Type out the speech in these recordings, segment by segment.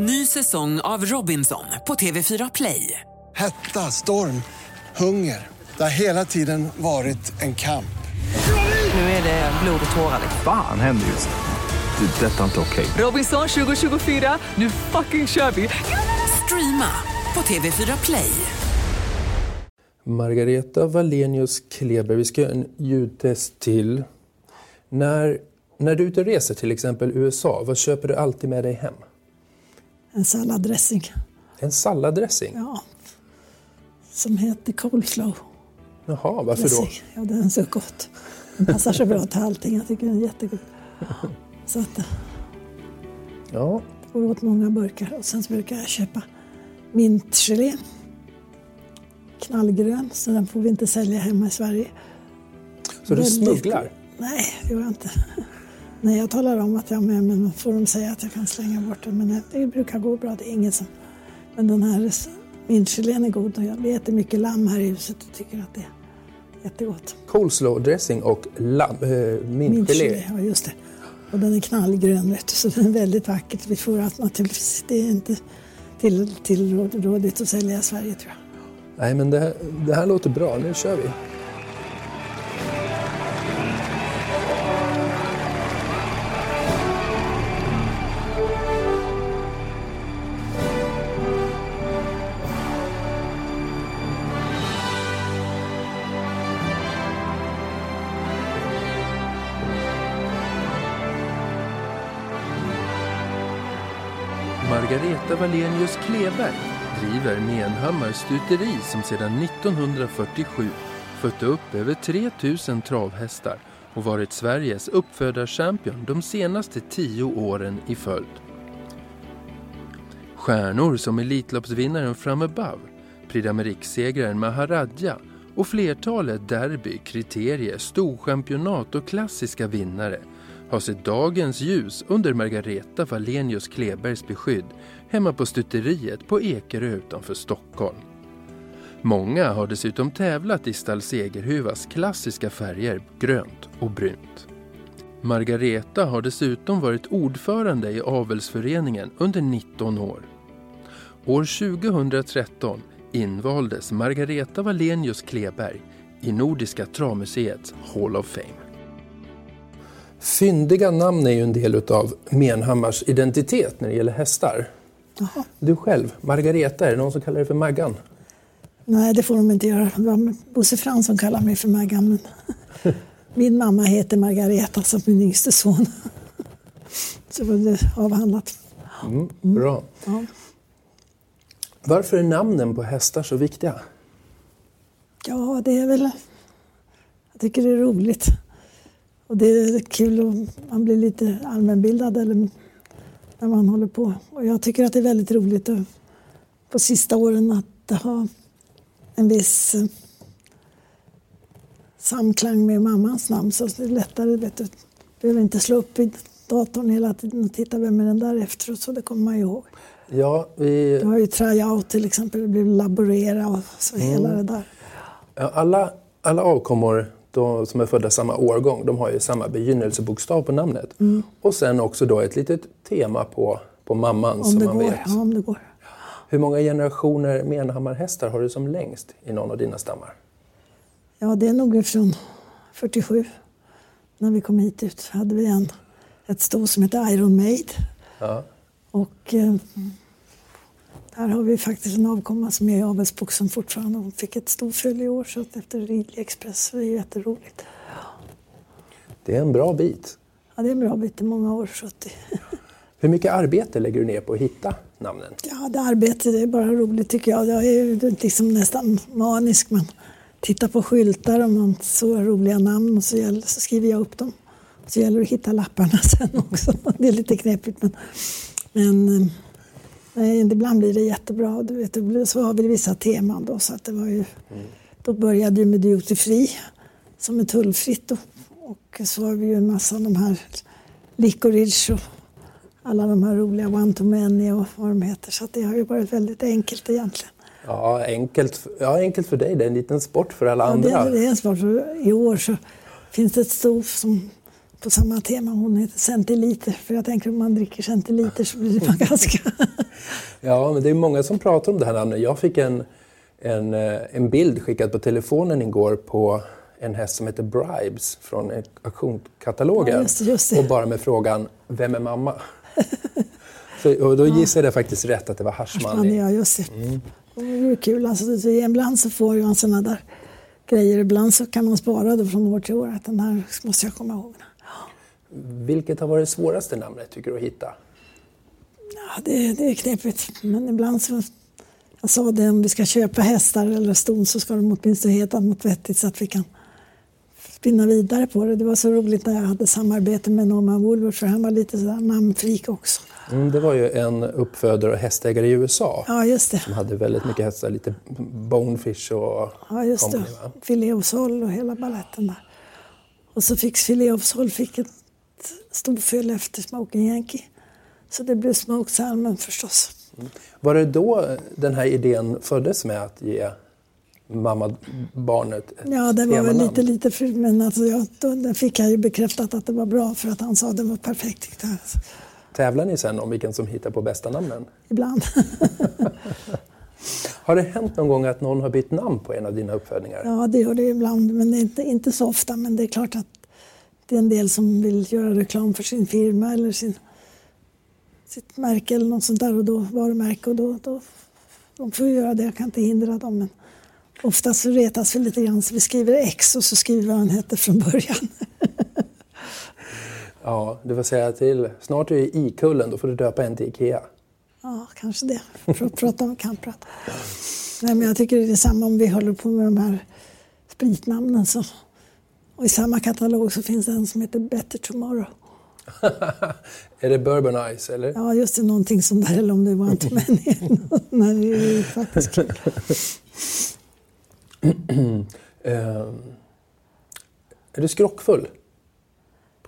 Ny säsong av Robinson på TV4 Play. Hetta, storm, hunger. Det har hela tiden varit en kamp. Nu är det blod och tårar. Fan händer just nu. Det. är Detta är inte okej. Robinson 2024, nu fucking kör vi! Streama på TV4 Play. Margareta Wallenius Kleber, vi ska göra en ljudtest till. När, när du är ute och reser, till exempel USA, vad köper du alltid med dig hem? En salladdressing. En salladdressing? Ja. Som heter coleslaw. Jaha, varför då? dressing. Ja, den är så gott. Den passar så bra till allting. Jag tycker den är jättegod. Så att Ja, det går åt många burkar. Och sen så brukar jag köpa mintgelé. Knallgrön, så den får vi inte sälja hemma i Sverige. så du smugglar? Nej, det gör jag inte. Nej, jag talar om att jag har med men får de säga att jag kan slänga bort den. Men det brukar gå bra, det är inget som... Men den här mintgelén är god och jag- äter mycket lamm här i huset och tycker att det är jättegott. Coleslaw dressing och lam, äh, mintgelé. Mintgelé, ja just det. Och den är knallgrön vet du, så den är väldigt vackert. Vi får att naturligtvis, det är inte till, tillrådigt att sälja i Sverige tror jag. Nej, men det, här- det här låter bra. Nu kör vi. Margareta Wallenius Kleberg driver Menhammar stuteri som sedan 1947 fött upp över 3000 travhästar och varit Sveriges uppfödarchampion de senaste tio åren i följd. Stjärnor som Elitloppsvinnaren From Above, Prix d'Amérique-segraren Maharadja och flertalet derby, kriterier, storchampionat och klassiska vinnare har sett dagens ljus under Margareta Wallenius Klebergs beskydd hemma på stuteriet på Ekerö utanför Stockholm. Många har dessutom tävlat i stall Segerhuvas klassiska färger grönt och brunt. Margareta har dessutom varit ordförande i avelsföreningen under 19 år. År 2013 invaldes Margareta Wallenius Kleberg i Nordiska travmuseets Hall of Fame. Fyndiga namn är ju en del av Menhammars identitet när det gäller hästar. Jaha. Du själv, Margareta, är det någon som kallar dig för Maggan? Nej, det får de inte göra. Det var Bosse Fransson kallar mig för Maggan. Men min mamma heter Margareta som min yngste son. Så var det avhandlat. Mm, bra. Ja. Varför är namnen på hästar så viktiga? Ja, det är väl... Jag tycker det är roligt. Och det är kul och man blir lite allmänbildad eller, när man håller på. Och jag tycker att det är väldigt roligt att, på sista åren att ha en viss eh, samklang med mammans namn. Så det är lättare, vet du. behöver inte slå upp i datorn hela tiden och titta vem är den där efteråt. Så det kommer man ihåg. Ja, vi, Det var ju tryout till exempel, det blev laborera och så hela det där. alla, alla avkommor då, som är födda samma årgång, de har ju samma begynnelsebokstav på namnet. Mm. Och sen också då ett litet tema på, på mamman Om som man går. vet. Ja, om det går. Hur många generationer Menhammarhästar har du som längst i någon av dina stammar? Ja, det är nog från 47. När vi kom hit ut hade vi en, ett sto som heter Iron Maid. Ja. Och eh, där har vi faktiskt en avkomma som är i avelsboxen fortfarande. Hon fick ett storfölje i år så att efter Ridley Express. Det är jätteroligt. Det är en bra bit. Ja, det är en bra bit, är många år. Så att det, Hur mycket arbete lägger du ner på att hitta namnen? ja, det arbetet är bara roligt tycker jag. Jag är liksom nästan manisk. Man tittar på skyltar och man så roliga namn och så, gäller, så skriver jag upp dem. Så gäller det att hitta lapparna sen också. Det är lite knepigt men, men eh, nej, ibland blir det jättebra. Du vet, så har vi vissa teman då. Så att det var ju, Då började ju med duty free som är tullfritt. Och, och så har vi ju en massa av de här licorice och alla de här roliga one to many och vad de heter. Så det har ju varit väldigt enkelt egentligen. Ja, enkelt, ja, enkelt för dig. Det är en liten sport för alla Ja, andra. det, det är en sport. I år så finns det ett sto som på samma tema. Hon heter centiliter. För jag tänker om man dricker centiliter så blir man ganska... Ja, men det är många som pratar om det här namnet. Jag fick en, en, eh, en bild skickad på telefonen igår på en häst som heter Bribes från auktionskatalogen. Ja, just just. Och bara med frågan, vem är mamma? Så, och då gissade jag faktiskt rätt att det var Haschman. Haschman, ja, just det. Mm. Det är kul. Alltså, så ibland så får man sådana där grejer. Ibland så kan man spara det från år till år. Att den här måste jag komma ihåg. Vilket har varit det svåraste namnet tycker du att hitta? Ja, det, det är knepigt. Men ibland så... Jag sa det, om vi ska köpa hästar eller ston så ska de åtminstone heta något vettigt så att vi kan spinna vidare på det. Det var så roligt när jag hade samarbete med Norman Woolworth för han var lite sådär namnfrik också. Mm, det var ju en uppfödare och hästägare i USA ja, just det. som hade väldigt mycket hästar, lite Bonefish och Ja, just company, det. Filet of Sol och hela balletten där. Och så fick Filet of Sol fick ett storfel efter Smoking Yankee. Så det blev Smoked Salmon förstås. Mm. Var det då den här idén föddes med att ge mamma barnet ett Ja, det var väl lite, lite för, men alltså jag, då, fick jag ju bekräftat att det var bra för att han sa att det var perfekt. Tävlar ni sen om vilken som hittar på bästa namnen? Ibland. har det hänt någon gång att någon har bytt namn på en av dina uppfödningar? Ja, det gör det ibland, men det inte, inte så ofta. Men det är klart att det är en del som vill göra reklam för sin firma eller sin, sitt märke eller något sånt där, och då, varumärke. Och då, då, de får göra det, jag kan inte hindra dem. Men oftast så retas vi lite grann så vi skriver X och så skriver vi vad han hette från början. Ja, du får säga till. Snart är du i Kullen, då får du döpa en till Ikea. Ja, kanske det. Prata om kan prata. Nej, men jag tycker det är samma om vi håller på med de här spritnamnen. Så. Och I samma katalog så finns det en som heter Better Tomorrow. är det Bourbon Ice eller? Ja, just det. Någonting sånt där. Eller om det var Many. Nej, det är faktiskt kul. um, är du skrockfull?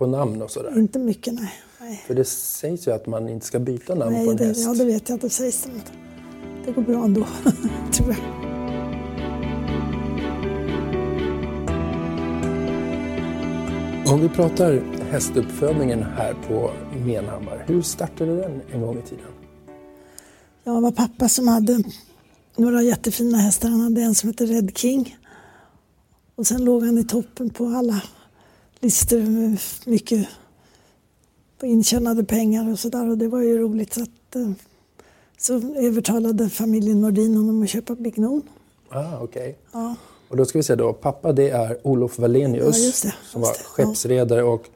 på namn och sådär? Inte mycket, nej. nej. För det sägs ju att man inte ska byta namn nej, på en det, häst. Ja, det vet jag att det sägs. Det går bra ändå, tror jag. Om vi pratar hästuppfödningen här på Menhammar, hur startade den en gång i tiden? Ja, det var pappa som hade några jättefina hästar. Han hade en som hette Red King. Och sen låg han i toppen på alla listor med mycket intjänade pengar och sådär och det var ju roligt. Så, att, eh, så övertalade familjen Nordin honom att köpa Big Non. Ah, okay. Ja. Och då ska vi säga då, pappa det är Olof Wallenius ja, just det, just som var skeppsredare och...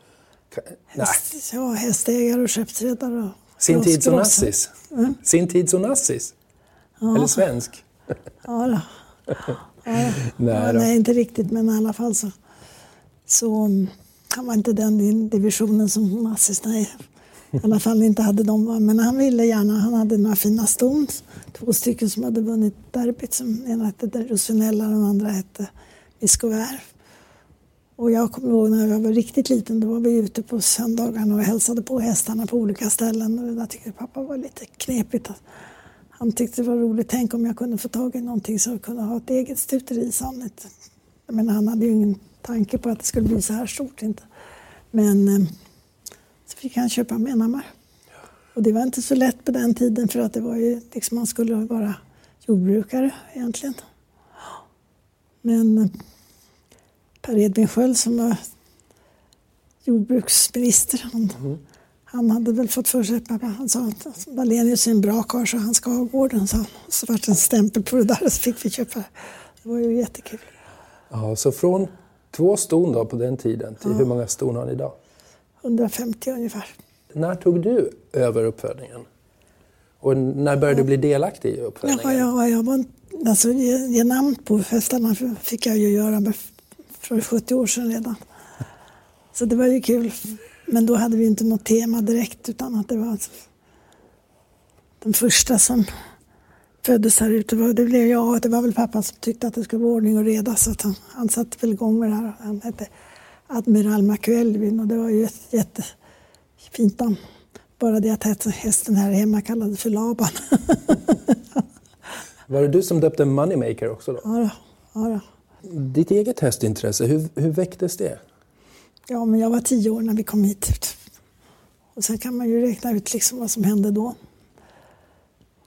Häst, ja, hästägare och skeppsredare. Och Sin tids Onassis. Mm. Sin tids Onassis. Ja. Eller svensk. Ja, då. Ja, nej, ja, nej, inte riktigt men i alla fall så så mm, han var inte den divisionen som Massis, nej. I alla fall inte hade de. Men han ville gärna, han hade några fina ston. Två stycken som hade vunnit derbyt. Som ena hette Rosinella och den andra hette Miscovär. Och jag kommer ihåg när jag var riktigt liten, då var vi ute på söndagarna och hälsade på hästarna på olika ställen. Och det där tyckte pappa var lite knepigt. Han tyckte det var roligt, tänk om jag kunde få tag i någonting så jag kunde ha ett eget stuteri, sa han. Men han hade ju ingen tanke på att det skulle bli så här stort. Inte. Men eh, fick han köpa Menhammar. Och det var inte så lätt på den tiden för att det var ju liksom man skulle vara jordbrukare egentligen. Men eh, Per Edvin Sköld som var jordbruksminister, han, mm. han hade väl fått för sig, pappa, han sa att Wallenius är en bra karl så han ska ha gården. Så, så vart det en stämpel på det där och så fick vi köpa. Det var ju jättekul. Ja, så från två ston då på den tiden till ja. hur många ston har ni idag? 150 ungefär. När tog du över uppfödningen? Och när började ja. du bli delaktig i uppfödningen? Ja, ja, jag var, alltså, ge, ge namn på hästarna fick jag ju göra för 70 år sedan redan. Så det var ju kul. Men då hade vi inte något tema direkt utan att det var alltså den första som föddes här ute. Det blev jag det var väl pappa som tyckte att det skulle vara ordning och reda så han, han satte väl igång med det här. Han hette Admiral McElvin och det var ju ett jättefint namn. Bara det att hästen här hemma kallades för Laban. var det du som döpte Moneymaker också då? Ja, då, ja då. Ditt eget hästintresse, hur, hur väcktes det? Ja, men jag var tio år när vi kom hit. Och sen kan man ju räkna ut liksom vad som hände då.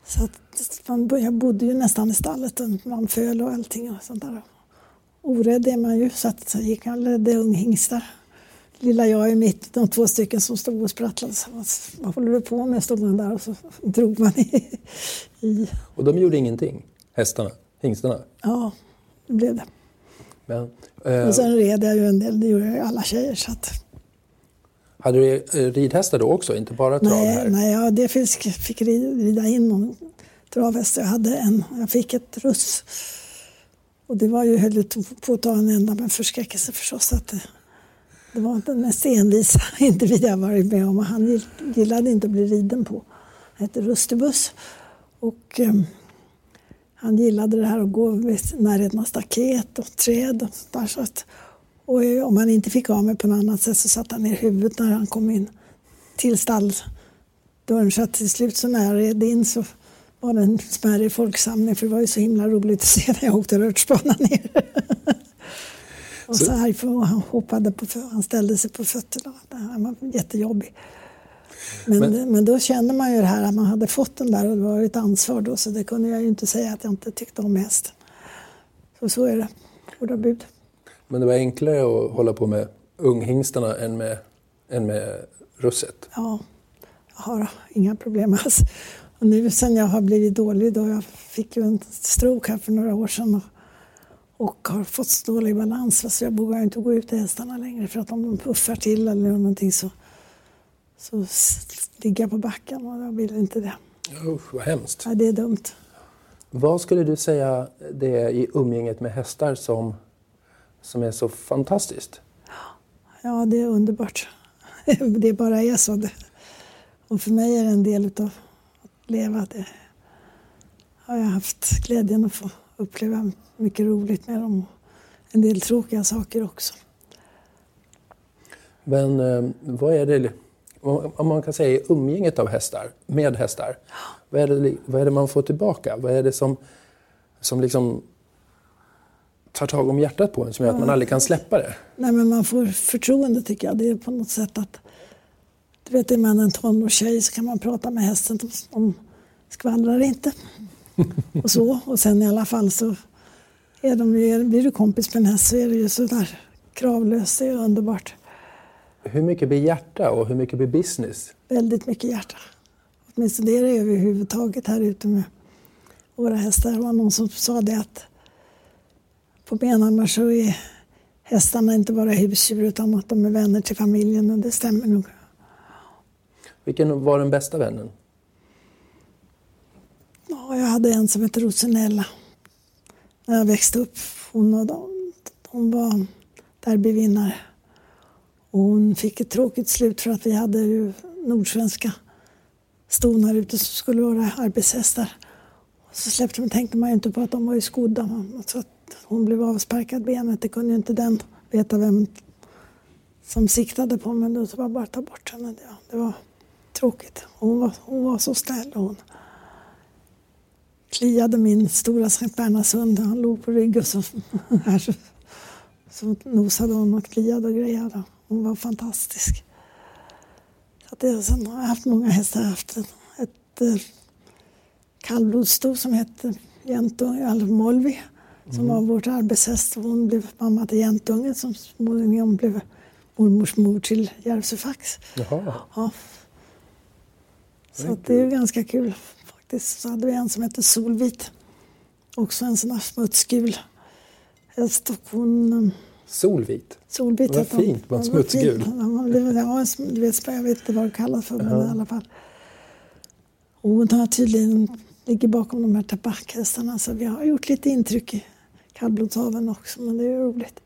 Så att man, jag bodde ju nästan i stallet man föl och allting och sånt där. Orädd är man ju så att han och ledde unghingstar. Lilla jag i mitt, de två stycken som stod och sprattlade. Vad, håller du på med? Stod man där och så drog man i. i. Och de gjorde ingenting, hästarna, hingstarna? Ja, det blev det. Men, eh, Och sen red jag ju en del, det gjorde ju alla tjejer. Så att, hade du eh, ridhästar då också, inte bara trav nej, här? nej, ja, det fick, fick ri- rida in någon travhäst. Jag hade en, jag fick ett russ. Och det var ju höll ju på att ta en ända med förskräckelse förstås. Att det, det var den mest envisa individ jag varit med om och han gillade inte att bli riden på. Han hette Rustibus. Och eh, han gillade det här att gå i närheten av staket och träd och sånt där. Så att, och eh, om han inte fick av mig på något annat sätt så satte han ner huvudet när han kom in till stalldörren. Så att till slut så när jag red in så var det en smärre folksamling för det var ju så himla roligt att se när jag åkte rutschbana ner. och så, här, för han hoppade på han ställde sig på fötterna. Han var jättejobbig. Men, Men- men, då kände man ju det här att man hade fått den där och det var ett ansvar då så det kunde jag ju inte säga att jag inte tyckte om hästen. Så så är det. Goda bud. Men det var enklare att hålla på med unghingstarna än med, än med russet? Ja, jag har inga problem alls. Och nu sen jag har blivit dålig då, jag fick ju en stroke här för några år sedan och, och har fått så dålig balans så jag vågar inte gå ut till hästarna längre för att om de puffar till eller någonting så, så ligger jag på backen och jag vill inte det. Usch, vad hemskt. Ja, det är dumt. Vad skulle du säga det är i umgänget med hästar som, som är så fantastiskt? Ja, det är underbart. Det bara är så. Det. Och för mig är det en del av att leva. Det har jag haft glädjen att få uppleva mycket roligt med dem. En del tråkiga saker också. Men eh, vad är det, om om man kan säga i umgänget av hästar, med hästar, vad är det, vad är det man får tillbaka? Vad är det som, som liksom tar tag om hjärtat på en som gör att man aldrig kan släppa det? Nej, men man får förtroende tycker jag. Det är på något sätt att du vet, är man en tonårstjej så kan man prata med hästen. De, skvallrar inte. och så. Och sen i alla fall så är de, blir du kompis med en häst så är det ju så där kravlöst. Det är underbart. Hur mycket blir hjärta och hur mycket blir business? Väldigt mycket hjärta. Åtminstone det är det överhuvudtaget här ute med våra hästar. Det var någon som sa det att på Benhammar så är hästarna inte bara husdjur utan att de är vänner till familjen och det stämmer nog. Vilken var den bästa vännen? Ja, jag hade en som hette Rosenella när jag växte upp. Hon, och de, de var derbyvinnare. Och hon fick ett tråkigt slut för att vi hade ju nordsvenska stonar ute som skulle vara arbetshästar. Och så släppte man, tänkte man ju inte på att de var ju skodda. Så att hon blev avsparkad benet, det kunde ju inte den veta vem som siktade på men då var det bara att ta bort henne. Ja, det var tråkigt. Hon var, hon var så snäll. Hon kliade min stora Sankt Bernhardshund. Han låg på rygg och så, här, så, så nosade hon och kliade och grejade. Hon var fantastisk. Så det, sen har jag haft många hästar. Jag har haft ett, ett eh, kallblodssto som hette Jäntunge, eller Molvi som var vårt arbetshäst. Hon blev mamma till Jäntunge som småningom blev mormors mor till Järvsöfax. Ja. Så det är ganska kul faktiskt. Så hade vi en som hette Solvit. Också en sån här smutsgul häst. Och hon, eh, Solvit. Solvit Vad fint, var fin. smutsgul. Ja, Ja, du vet, jag vet inte vad det kallas för, men i alla fall. Och hon har tydligen, ligger bakom de här tabackhästarna. Så vi har gjort lite intryck i kallblodsaveln också, men det är ju roligt.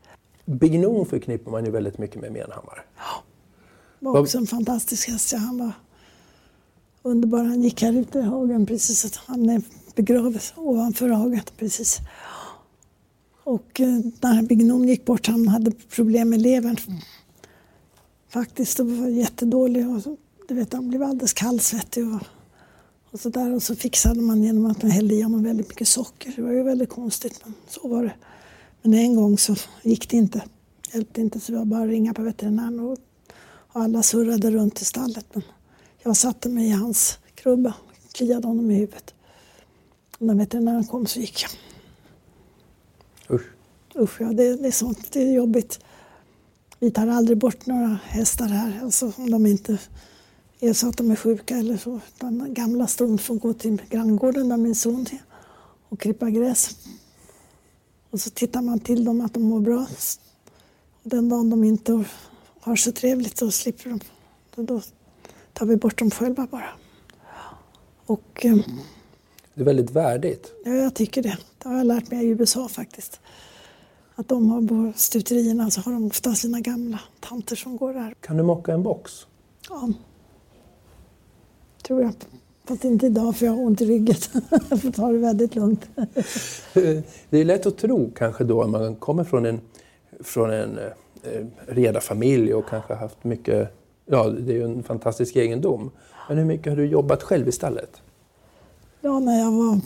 Bignon förknippar man ju väldigt mycket med Menhammar. var Vad- också en fantastisk häst. Ja, han var underbar. Han gick här ute i hagen precis. Att han är begravd ovanför hagen precis. Och eh, när Bignon gick bort, han hade problem med levern. Faktiskt, och var jättedålig. Och så, du vet, han blev alldeles kallsvettig. Och, och, så där. och så fixade man genom att man hällde i honom väldigt mycket socker. Det var ju väldigt konstigt, men så var det. Men en gång så gick det inte. Hjälpte inte, så det var bara att ringa på veterinären. Och och alla surrade runt i stallet. Men jag satte mig i hans krubba och kliade honom i huvudet. När veterinären kom så gick jag. Usch. Usch, ja, det, det är sånt. Det är jobbigt. Vi tar aldrig bort några hästar här, alltså om de inte är så att de är sjuka eller så. Den gamla ston får gå till granngården där min son är och klippa gräs. Och så tittar man till dem att de mår bra. Den dagen de inte har så trevligt så slipper de. Då tar vi bort dem själva bara. Och, eh, Det är väldigt värdigt. ja, jag tycker det. Det har jag lärt mig i USA faktiskt. Att de har på stuterierna så har de ofta sina gamla tanter som går där. Kan du mocka en box? Ja. Tror jag. Fast inte idag för jag har ont i ryggen. jag får ta det väldigt lugnt. Det är lätt att tro kanske då, om man kommer från en, från en eh, redarfamilj och kanske haft mycket, ja det är ju en fantastisk egendom. Men hur mycket har du jobbat själv i stallet? Ja, när jag var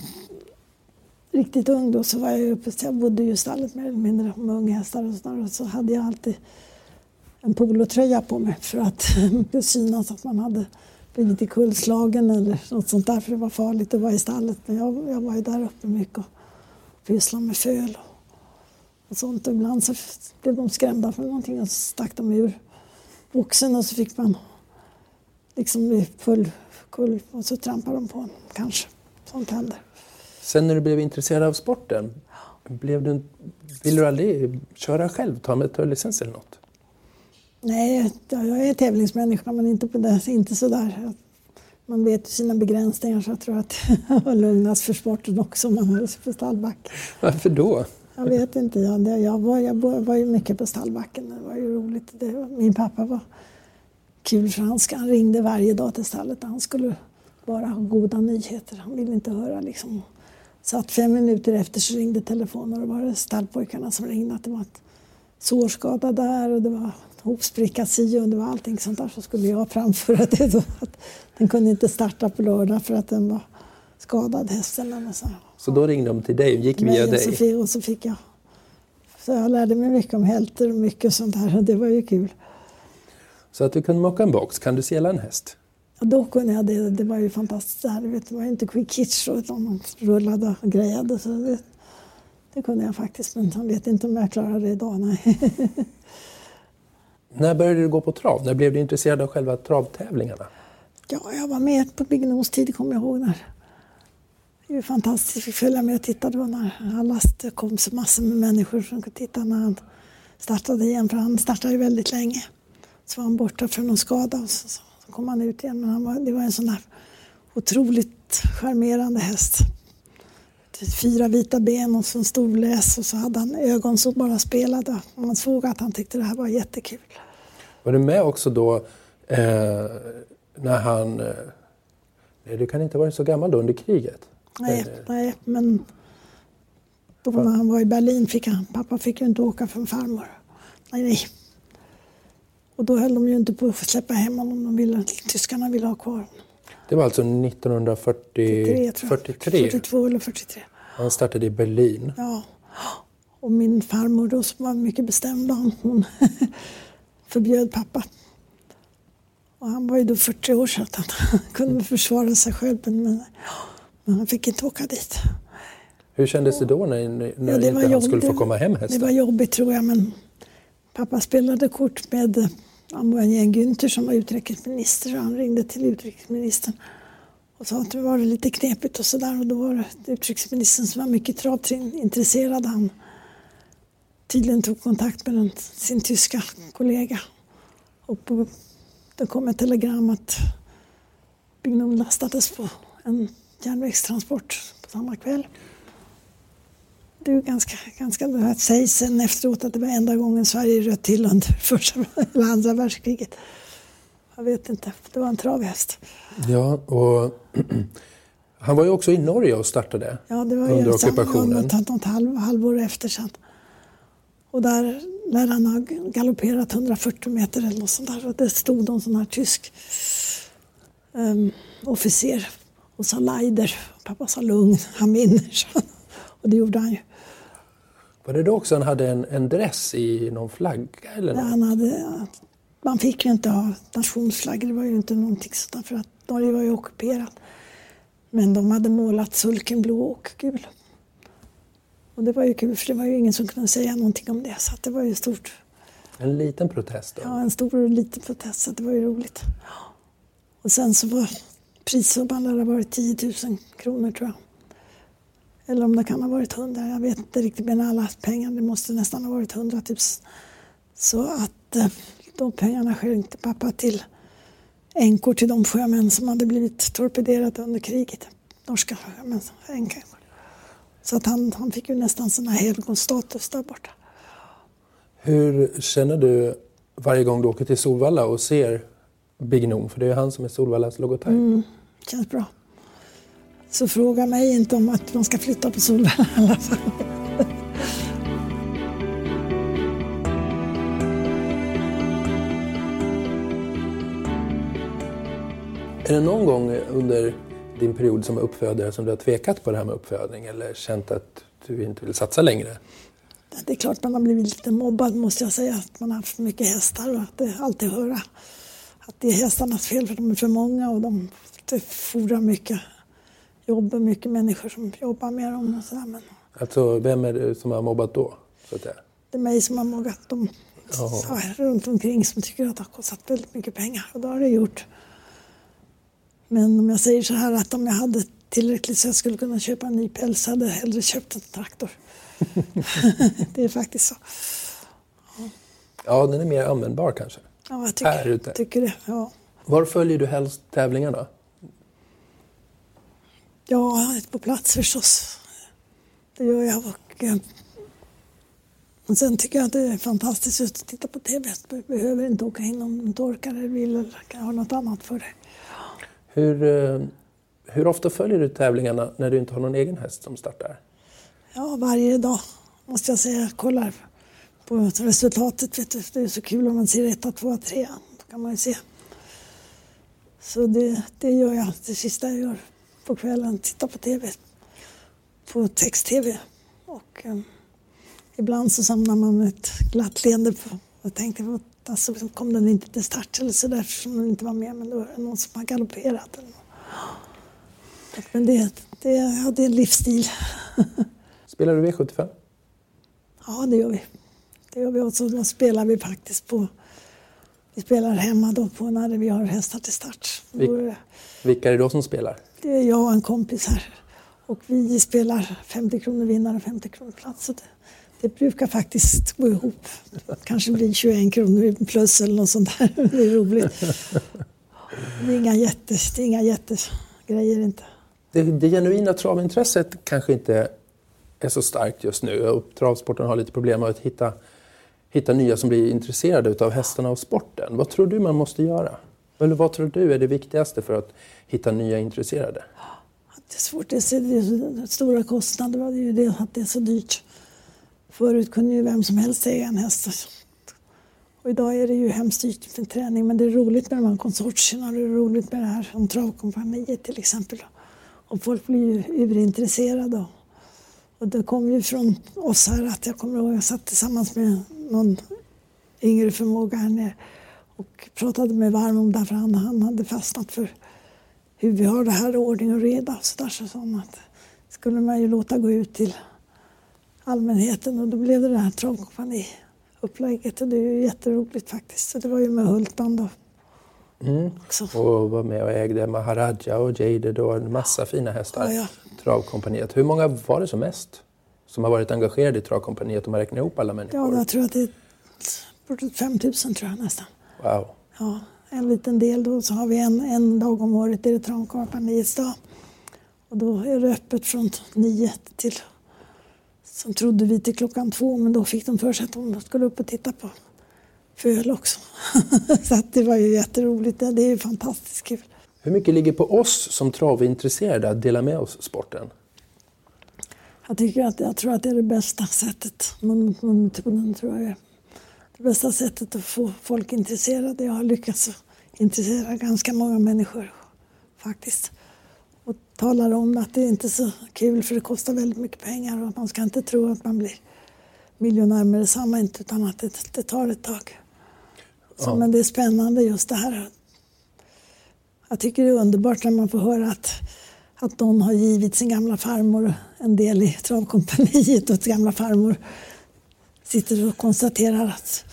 riktigt ung då så var jag uppe, så jag bodde ju i stallet mer eller mindre med unghästar och sådär. Och så hade jag alltid en polotröja på mig för att det synas att man hade blivit ikullslagen eller något sånt där för det var farligt att vara i stallet. Men jag, jag var ju där uppe mycket och pysslade med föl och, och sånt. Och ibland så blev de skrämda för någonting och så stack de ur boxen och så fick man liksom bli full kull och så trampade de på en kanske. Sånt händer. Sen när du blev intresserad av sporten, blev du, vill du aldrig köra själv, ta med licens eller något? Nej, jag är tävlingsmänniska men inte, på det, inte sådär. Man vet ju sina begränsningar så jag tror att jag var lugnast för sporten också om man höll sig på stallbacken. Varför då? Jag vet inte, jag, jag, var, jag var ju mycket på stallbacken. Det var ju roligt. Det, min pappa var kul för han, han ringde varje dag till stallet. Han skulle bara ha goda nyheter. Han ville inte höra liksom. Satt fem minuter efter så ringde telefonen och då var det stallpojkarna som ringde att det var ett sårskada där och det var hopspricka si och det var allting sånt där. Så skulle jag framföra det då. Att den kunde inte starta på lördag för att den var skadad hästen. Eller så. Så då ringde de till dig och gick via dig? fick, och så fick jag. Så jag lärde mig mycket om hälter och mycket sånt där det var ju kul. Så att du kunde mocka en box, kan du sela en häst? Och då kunde jag det. Det var ju fantastiskt. Det, här, vet, det var ju inte quick hitch utan man rullade och grejade. Så det, det kunde jag faktiskt, men jag vet inte om jag klarar det idag. Nej. När började du gå på trav? När blev du intresserad av själva travtävlingarna? Ja, jag var med på Bignos tid, kommer jag ihåg. När. Det är fantastiskt fantastiskt. Vi följa med och titta då när alla det kom så massor med människor som kunde titta när han startade igen. För han startade ju väldigt länge. Så var han borta för någon skada och så, så, så kom han ut igen. Men han var, det var en sån där otroligt charmerande häst. Fyra vita ben och så en stor läs och så hade han ögon som bara spelade. Man såg att han tyckte det här var jättekul. Var du med också då eh, när han... Eh, du kan inte ha varit så gammal då under kriget? Nej, Eh, nej, men då när han var i Berlin fick han, pappa fick ju inte åka för en farmor. Nej, nej. Och då höll de ju inte på att släppa hem honom. De ville, tyskarna ville ha kvar honom. Det var alltså 1943? 43, tror jag. 42 eller 43. Han startade i Berlin. Ja. Och min farmor då som var mycket bestämd, hon förbjöd pappa. Och han var ju då 40 år så att han kunde försvara sig själv. Men, men, han fick inte åka dit. Hur kändes det då när, när Ja, det inte han skulle få komma hem Det hästen? var jobbigt tror jag, men pappa spelade kort med Amboyen Günther som var utrikesminister och han ringde till utrikesministern och sa att det var lite knepigt och sådär och då var det utrikesministern som var mycket travintresserad. Han tydligen tog kontakt med den, sin tyska kollega och på, det kom ett telegram att Bignon lastades på en järnvägstransport på samma kväll. Det är ganska, ganska det sägs sen efteråt att det var enda gången Sverige röt till under första eller andra världskriget. Jag vet inte, det var en travhäst. Ja, och han var ju också i Norge och startade Ja, det var under ockupationen. något, något halv, halvår efter sen. Och där lär han ha galopperat 140 meter eller något sånt där. Och det stod någon sån här tysk um, officer och sa Leider. Pappa sa lugn, han vinner. han. Och det gjorde han ju. Var det då också han hade en, en dress i någon flagga eller något? Han hade, man fick ju inte ha nationsflaggor, det var ju inte någonting sådant för att Norge var ju ockuperat. Men de hade målat sulken blå och gul. Och det var ju kul för det var ju ingen som kunde säga någonting om det så det var ju stort. En liten protest då? Ja, en stor och liten protest så det var ju roligt. Och sen så var prissumman lär ha varit 10 000 kronor tror jag. Eller om det kan ha varit 100, jag vet inte riktigt. Men alla pengar, det måste nästan ha varit 100 000. Så att eh, de pengarna skänkte pappa till änkor till de sjömän som hade blivit torpederade under kriget. Norska sjömän, änkor. Så att han, han fick ju nästan sån här helgonstatus där borta. Hur känner du varje gång du åker till Solvalla och ser Big Noom? För det är han som är Solvallas logotyp. Mm, känns bra. Så fråga mig inte om att man ska flytta på Solvalla i alla fall. Är det någon gång under din period som uppfödare som du har tvekat på det här med uppfödning eller känt att du inte vill satsa längre? Det är klart man har blivit lite mobbad måste jag säga. Att man har haft för mycket hästar och att det alltid höra att det är hästarnas fel för de är för många och de det fordrar mycket jobb och mycket människor som jobbar med dem. Och så där. Men Alltså, vem är det som har mobbat då? Så att säga? det är mig som har mobbat dem Jaha. ja, runt omkring som tycker att det har kostat väldigt mycket pengar och det har det gjort. Men om jag säger så här att om jag hade tillräckligt så jag skulle kunna köpa en ny päls hade jag hellre köpt en traktor. det är faktiskt så. Ja, den är mer användbar kanske. Ja, jag Här tycker, ute. tycker det. Ja. Var följer du helst tävlingarna? ja, på plats förstås. Det gör jag. Och, eh, och sen tycker jag att det är fantastiskt just att titta på TV. Du behöver inte åka in om du inte orkar eller vill eller kan ha något annat för dig. Hur, eh, hur ofta följer du tävlingarna när du inte har någon egen häst som startar? Ja, varje dag måste jag säga. Jag kollar på resultatet. Vet du. Det är så kul om man ser 1, 2, 3. Då kan man ju se. Så det, det gör jag. Det sista jag gör på kvällen. Titta på TV. På text-TV. Och eh, ibland så samlar man ett glatt leende på. Jag tänkte, alltså, så kom den inte till start eller så där som den inte var med. Men då är det någon som har galopperat. Eller något. Men det, det, ja, det är en livsstil. Spelar du V75? Ja, det gör vi. Det gör vi också. Då spelar vi faktiskt på... Vi spelar hemma då på när vi har hästar till start. Vil- det- Vilka är det då som spelar? Det är jag och en kompis här. Och vi spelar 50 kronor vinnare och 50 kronor plats. Så det, det brukar faktiskt gå ihop. Kanske blir 21 kronor plus eller något sånt där. Det är roligt. Det är inga, jätte, det är inga jättegrejer inte. Det, det genuina travintresset kanske inte är så starkt just nu. Och travsporten har lite problem med att hitta, hitta nya som blir intresserade av hästarna och sporten. Vad tror du man måste göra? Eller vad tror du är det viktigaste för att hitta nya intresserade? Det är svårt. Det är, så- stora kostnader. Det är ju det att det är så dyrt. Förut kunde ju vem som helst äga en häst. Och idag är det ju hemskt dyrt med träning. Men det är roligt med de här konsortierna. Det är roligt med det här som Travkompaniet till exempel. Och folk blir ju urintresserade. Och det kom ju från oss här att jag kommer ihåg jag satt tillsammans med någon yngre förmåga här nere och pratade med varm om det här, för han, han hade fastnat för hur vi har det här ordning och reda. Så där, så sa han att skulle man ju låta gå ut till allmänheten och då blev det det här travkompani-upplägget och det är ju jätteroligt faktiskt. Så det var ju med Hultband och Mm. Och var med och ägde Maharaja och Jaded och en massa fina hästar. Ja, ja. Travkompaniet. Hur många var det som mest? Som har varit engagerade i Travkompaniet om man räknar ihop alla människor? Ja, jag tror att det är bortåt 5 000 tror jag nästan. Wow. Ja, en liten del då. Så har vi en, en dag om året, är det Travkompaniets dag. Och då är det öppet från nio till, som trodde vi, till klockan två. Men då fick de för sig att de skulle upp och titta på föl också. så det var ju jätteroligt. Det är ju fantastiskt kul. Hur mycket ligger på oss som travintresserade att dela med oss sporten? Jag, tycker att, jag tror att det är det bästa sättet. Munmetoden tror jag är det bästa sättet att få folk intresserade. Jag har lyckats intressera ganska många människor faktiskt. Och talar om att det inte är så kul för det kostar väldigt mycket pengar och man ska inte tro att man blir miljonär med detsamma inte, utan att det, det tar ett tag. Så, Ja. Men det är spännande just det här. Jag tycker det är underbart när man får höra att att någon har givit sin gamla farmor en del i travkompaniet och gamla farmor sitter och konstaterar att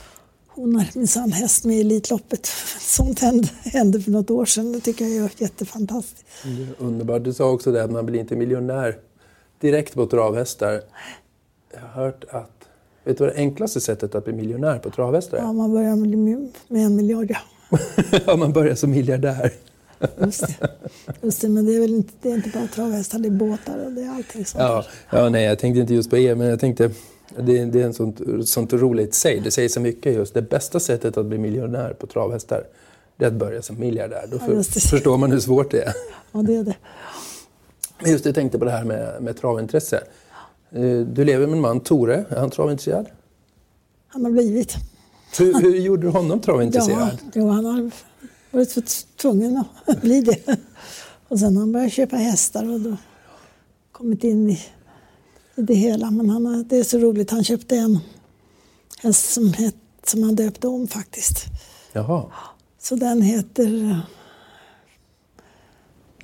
hon har minsann häst med i Elitloppet. Sånt hände, hände för något år sedan. Det tycker jag är jättefantastiskt. underbart. Du sa också det att man blir inte miljonär direkt på travhästar. Jag har hört att... Vet du vad det enklaste sättet att bli miljonär på travhästar är? Ja, man börjar med en miljard, ja. ja, man börjar som miljardär. Just det. Just det, men det är väl inte, det är inte bara travhästar, det är båtar och det är allting sånt. Ja, ja, nej, jag tänkte inte just på er, men jag tänkte det, det är en sånt, sånt roligt säg. Det säger så mycket just. Det bästa sättet att bli miljonär på travhästar, det är att börja som miljardär. Då för, förstår man hur svårt det är. Ja, det är det. Men just jag tänkte på det här med, med travintresse. Eh, du lever med en man, Tore. Är han travintresserad? Han har blivit. Hur, hur gjorde du honom travintresserad? Ja, jo, han har varit tvungen att bli det. Och sen har han börjat köpa hästar och då kommit in i i det hela. Men han, det är så roligt, han köpte en häst som, het, som han döpte om faktiskt. Jaha. Så den heter...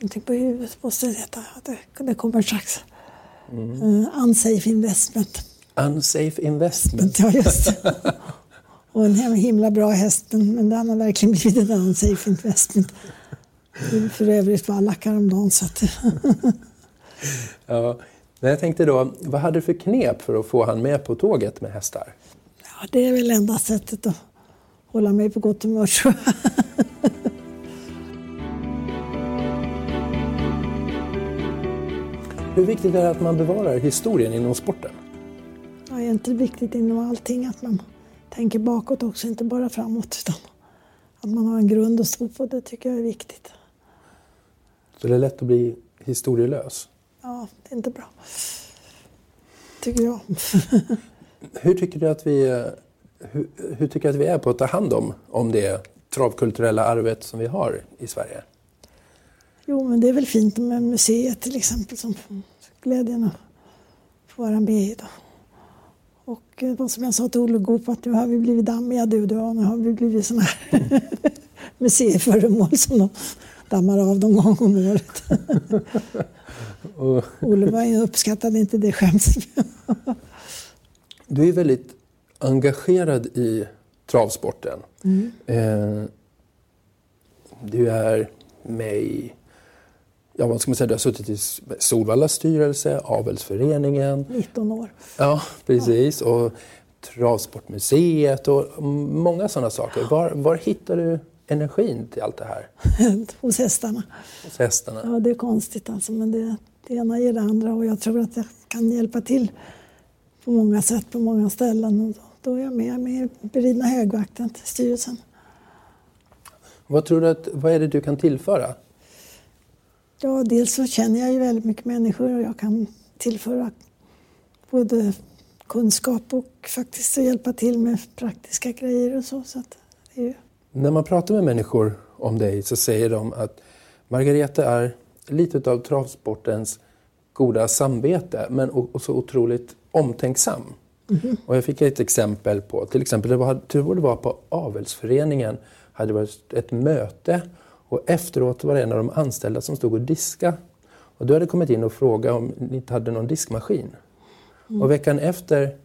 Någonting på huvudet måste det heta. Det, det kommer strax. Mm. Uh, unsafe Investment. Unsafe Investment? Ja, just. Och en himla bra häst, men den har verkligen blivit en unsafe investment. För övrigt var lack häromdagen. Så att ja, men jag tänkte då, vad hade du för knep för att få han med på tåget med hästar? Ja, det är väl enda sättet att hålla mig på gott humör tror jag. Hur viktigt är det att man bevarar historien inom sporten? Ja, är inte viktigt inom allting att man tänker bakåt också, inte bara framåt utan att man har en grund att stå på, det tycker jag är viktigt. Så det är lätt att bli historielös? ja, det är inte bra. Tycker jag. hur tycker du att vi hur, hur tycker du att vi är på att ta hand om, om det travkulturella arvet som vi har i Sverige? Jo, men det är väl fint med museet till exempel som glädjen att få vara med i. Då. Och eh, som jag sa till Olle Goop att nu har vi blivit dammiga du, och nu har vi blivit sådana här museiföremål som de dammar av någon gång om året. Olle uppskattade inte det skämtet. du är väldigt engagerad i travsporten. Mm. Eh, du är med i, ja vad ska man säga, du har suttit i Solvallas styrelse, Avelsföreningen. 19 år. Ja, precis. Ja. Och Travsportmuseet och många sådana saker. Var, var hittar du energin till allt det här? Hos hästarna. Hos hästarna? Ja, det är konstigt alltså, men det, det ena ger det andra och jag tror att jag kan hjälpa till på många sätt på många ställen. Och då är jag med, med beridna högvakten till styrelsen. Vad tror du att, vad är det du kan tillföra? Ja, dels så känner jag ju väldigt mycket människor och jag kan tillföra både kunskap och faktiskt hjälpa till med praktiska grejer och så. så ju... När man pratar med människor om dig så säger de att Margareta är lite av travsportens goda samvete men och, så otroligt omtänksam. Mm. Och jag fick ett exempel på, till exempel det var, det var på Avelsföreningen hade varit ett möte och efteråt var det en av de anställda som stod och diska. Och du hade kommit in och frågat om ni inte hade någon diskmaskin. Mm. Och veckan efter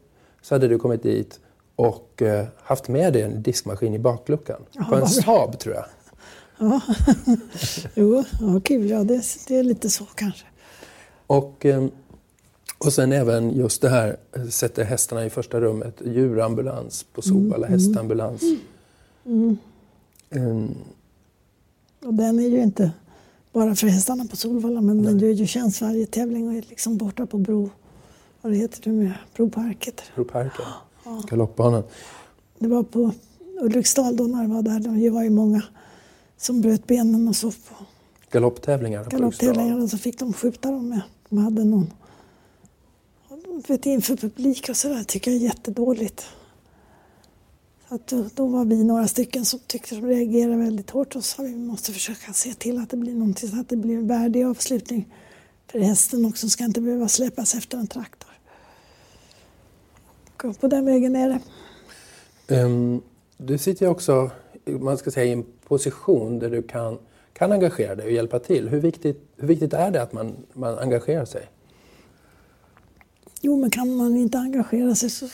så hade du kommit dit och eh, haft med dig en diskmaskin i bakluckan. Ja, på en Saab tror jag. Ja, jo, ja, kul. Ja, det, det är lite så kanske. Och, eh, och sen även just det här, sätter hästarna i första rummet, djurambulans på Solvalla, mm, hästambulans. Mm. Mm. Och den är ju inte bara för hästarna på Solvalla, men Nej. den gör ju tjänst varje tävling och är liksom borta på Bro, vad heter det med, Broparket. Broparken, ja. galoppbanan. Det var på Ulriksdal då när var där, det var ju många som bröt benen och så. På galopptävlingar? Galopptävlingar och så fick de skjuta dem med. De hade någon vet, inför publik och sådär tycker jag är jättedåligt. Att då, då, var vi några stycken som tyckte de reagerade väldigt hårt och sa att vi måste försöka se till att det blir någonting så att det blir en värdig avslutning. För hästen också ska inte behöva släpas efter en traktor. Och på den vägen är det. Um, du sitter också, man ska säga, i en position där du kan kan engagera dig och hjälpa till. Hur viktigt, hur viktigt är det att man, man engagerar sig? Jo, men kan man inte engagera sig så...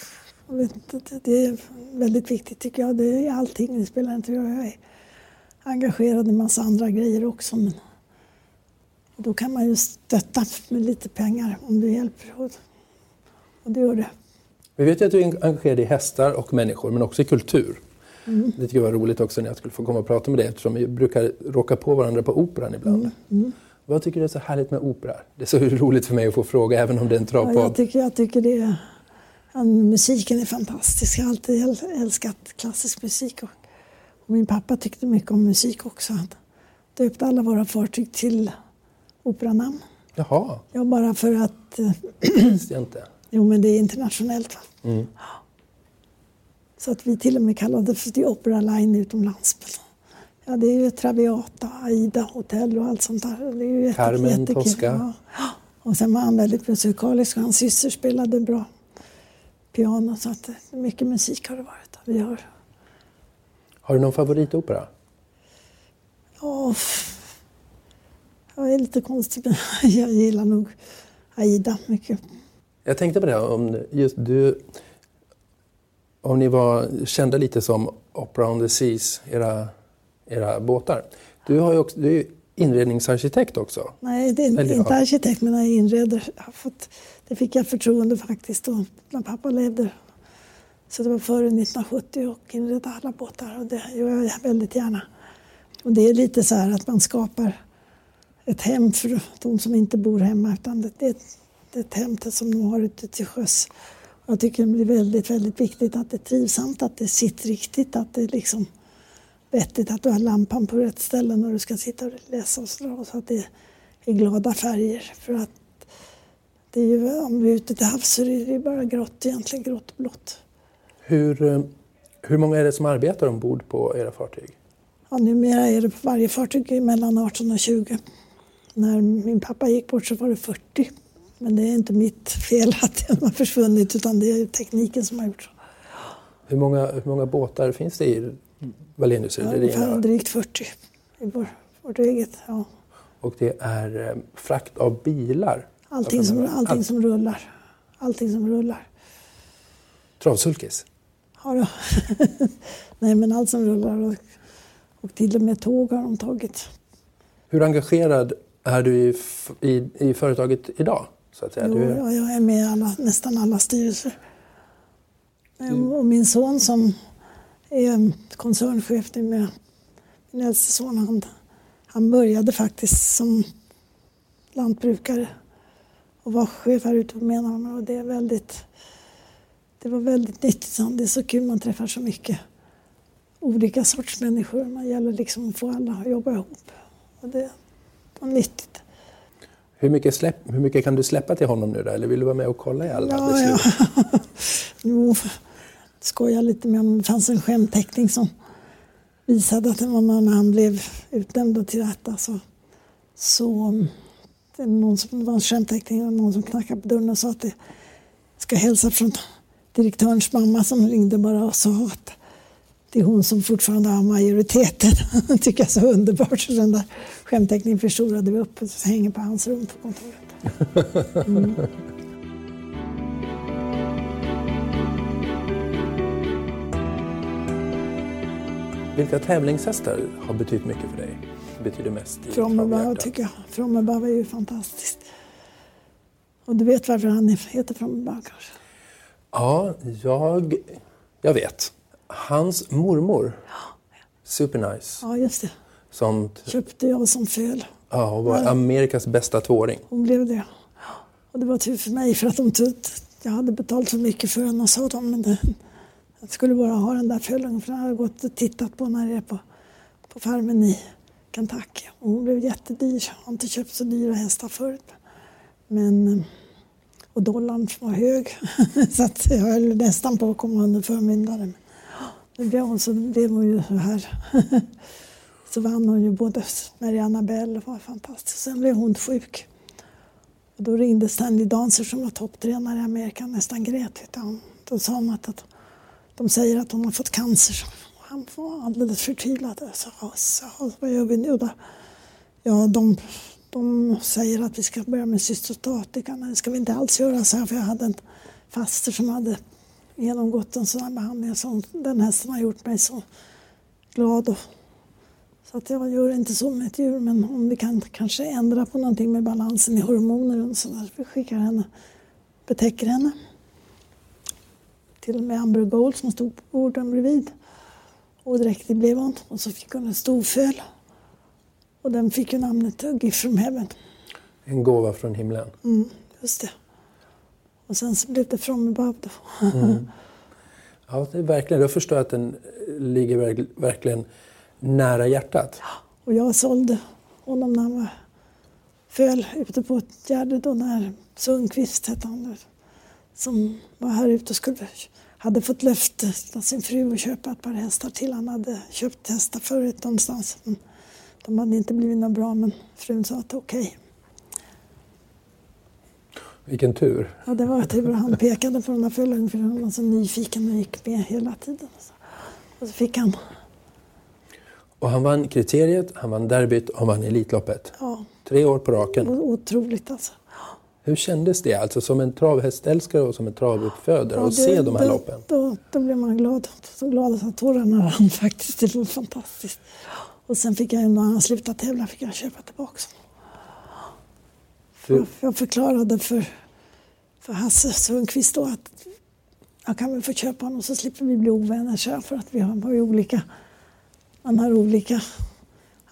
Det är väldigt viktigt tycker jag. Det är allting. Det spelar inte roll. Jag är engagerad i en massa andra grejer också. Men då kan man ju stötta med lite pengar om det hjälper. Och, och det gör det. Vi vet ju att du är engagerad i hästar och människor, men också i kultur. Mm. Det tycker jag var roligt också när jag skulle få komma och prata med dig eftersom vi brukar råka på varandra på operan ibland. Mm. Mm. Vad tycker du är så härligt med opera? Det är så roligt för mig att få fråga även om det är en travpodd. Ja, jag, tycker, jag tycker det är, musiken är fantastisk. Jag har alltid älskat klassisk musik. Och, och min pappa tyckte mycket om musik också. Han döpte alla våra fartyg till operanamn. Jaha. Ja, bara för att... Det visste jag inte. Jo, men det är internationellt. Mm. Så att vi till och med kallade för The Opera Line utomlands. Ja, det är ju Traviata, Aida, Hotell och allt sånt där. Det är ju Carmen, Tosca. Ja. Och sen var han väldigt musikalisk och hans syster spelade bra piano. Så att mycket musik har det varit. Vi har. har du någon favoritopera? Ja, jag är lite konstig men jag gillar nog Aida mycket. Jag tänkte på det, om just du om ni var kända lite som Opera on the Seas, era, era båtar. Du, har också, du inredningsarkitekt också. Nej, det är Eller, inte ja. arkitekt men jag inreder. Jag fått, det fick jag förtroende faktiskt då, när pappa levde. Så det var före 1970 och inredde alla båtar och det gör jag väldigt gärna. Och det är lite så här att man skapar ett hem för de som inte bor hemma utan det, det, det är ett hem som de har ute till sjöss. Jag tycker det är väldigt, väldigt viktigt att det är trivsamt, att det sitter riktigt, att det liksom vettigt att du har lampan på rätt ställe när du ska sitta och läsa och så, så att det är glada färger. För att det är ju, om vi är ute till havs så är det bara grått egentligen, grått och blått. Hur, eh, hur många är det som arbetar ombord på era fartyg? Ja, numera är det på varje fartyg mellan 18 och 20. När min pappa gick bort så var det 40 men det är inte mitt fel att den har försvunnit utan det är tekniken som har gjort så. Hur många, hur många båtar finns det i Wallenius? Ja, drygt 40 i vår, vårt eget. Ja. Och det är eh, frakt av bilar? Allting, som, allting All... som rullar. Allting som rullar. Travsulkis? Ja, då. Nej, men allt som rullar. Och, och till och med tåg har de tagit. Hur engagerad är du i, i, i företaget idag? Så att säga. Jo, är... jag är med i alla, nästan alla styrelser. Mm. Och min son som är koncernchef med min äldste son, han, han började faktiskt som lantbrukare och var chef här ute på Menholmen och det är väldigt det var väldigt nyttigt. Det är så kul, man träffar så mycket olika sorts människor. Man gäller liksom att få alla att jobba ihop. Och det var nyttigt. Hur mycket, släpp, hur mycket kan du släppa till honom nu då? Eller vill du vara med och kolla i alla ja, beslut? Ja. jo, skojar lite med honom. Det fanns en skämteckning som visade att det var när han blev utnämnd till detta så, så det, någon som, det var en skämteckning och någon som knackade på dörren och sa att det ska hälsa från direktörens mamma som ringde bara och sa att det är hon som fortfarande har majoriteten. Det tycker jag är så underbart. Så den där skämteckningen förstorade vi upp och hänger på hans rum på kontoret. Mm. Vilka tävlingshästar har betytt mycket för dig? Betyder mest i Frommebauer tycker jag. Frommebauer är ju fantastiskt. Och du vet varför han heter Frommebauer kanske? Ja, jag, jag vet. Hans mormor, Supernice. Ja, just det. Som köpte jag som föl. Ja, hon var Amerikas bästa tvååring. Hon blev det. Och det var tur för mig för att de jag hade betalt för mycket för henne och sa de men det, jag skulle bara ha den där följen för jag hade gått och tittat på när det är på, på farmen i Kentucky. Och hon blev jättedyr. Jag har inte köpt så dyra hästar förut. Men, och dollarn var hög så att jag höll nästan på att komma under förmyndare. Nu blev hon, så blev hon ju så här. så vann hon ju både Mary Bell, det var fantastiskt. Sen blev hon sjuk. Och då ringde Stanley Dancer som var topptränare i Amerika, nästan grät. Då sa hon att, att de säger att hon har fått cancer. Han var alldeles förtvivlad. Så, så, vad gör vi nu då? Ja, de, de säger att vi ska börja med cystostatika. Nej, det ska vi inte alls göra, så här, för jag hade en faster som hade genomgått en sån här behandling. Så den hästen har gjort mig så glad. Och, så att jag gör inte så med ett djur, men om vi kan kanske ändra på någonting med balansen i hormoner och sådär. Vi skickar henne, betäcker henne. Till och med Amber Gold som stod på borden bredvid. Och dräktig blev hon. Och så fick hon en storföl. Och den fick ju namnet Gift from Heaven. En gåva från himlen. Mm, just det. Och sen så blev det From Above då. Ja, det är verkligen. Jag förstår att den ligger verk- verkligen nära hjärtat. Och jag sålde honom när han var föl ute på ett gärde då när Sundqvist hette han som var här ute och skulle, hade fått löfte av sin fru att köpa ett par hästar till. Han hade köpt hästar förut någonstans. Men de hade inte blivit något bra men frun sa att okej. Vilken tur. Ja, det var tur. Han pekade på de här fölen för han var så nyfiken och gick med hela tiden. Och så fick han, Och han vann kriteriet, han vann derbyt och han vann Elitloppet. ja, Tre år på raken. otroligt alltså. Hur kändes det? Alltså som en travhästälskare och som en travuppfödare Ja, att se de här då, loppen? Då, då blev man glad. Så glad att tårarna rann faktiskt. Det var fantastiskt. Och sen fick jag, när han slutade tävla, fick jag köpa tillbaka Hur, jag, jag förklarade för, för Hasse Sundqvist då att jag kan väl få köpa honom så slipper vi bli ovänner så för att vi har, har olika, man har olika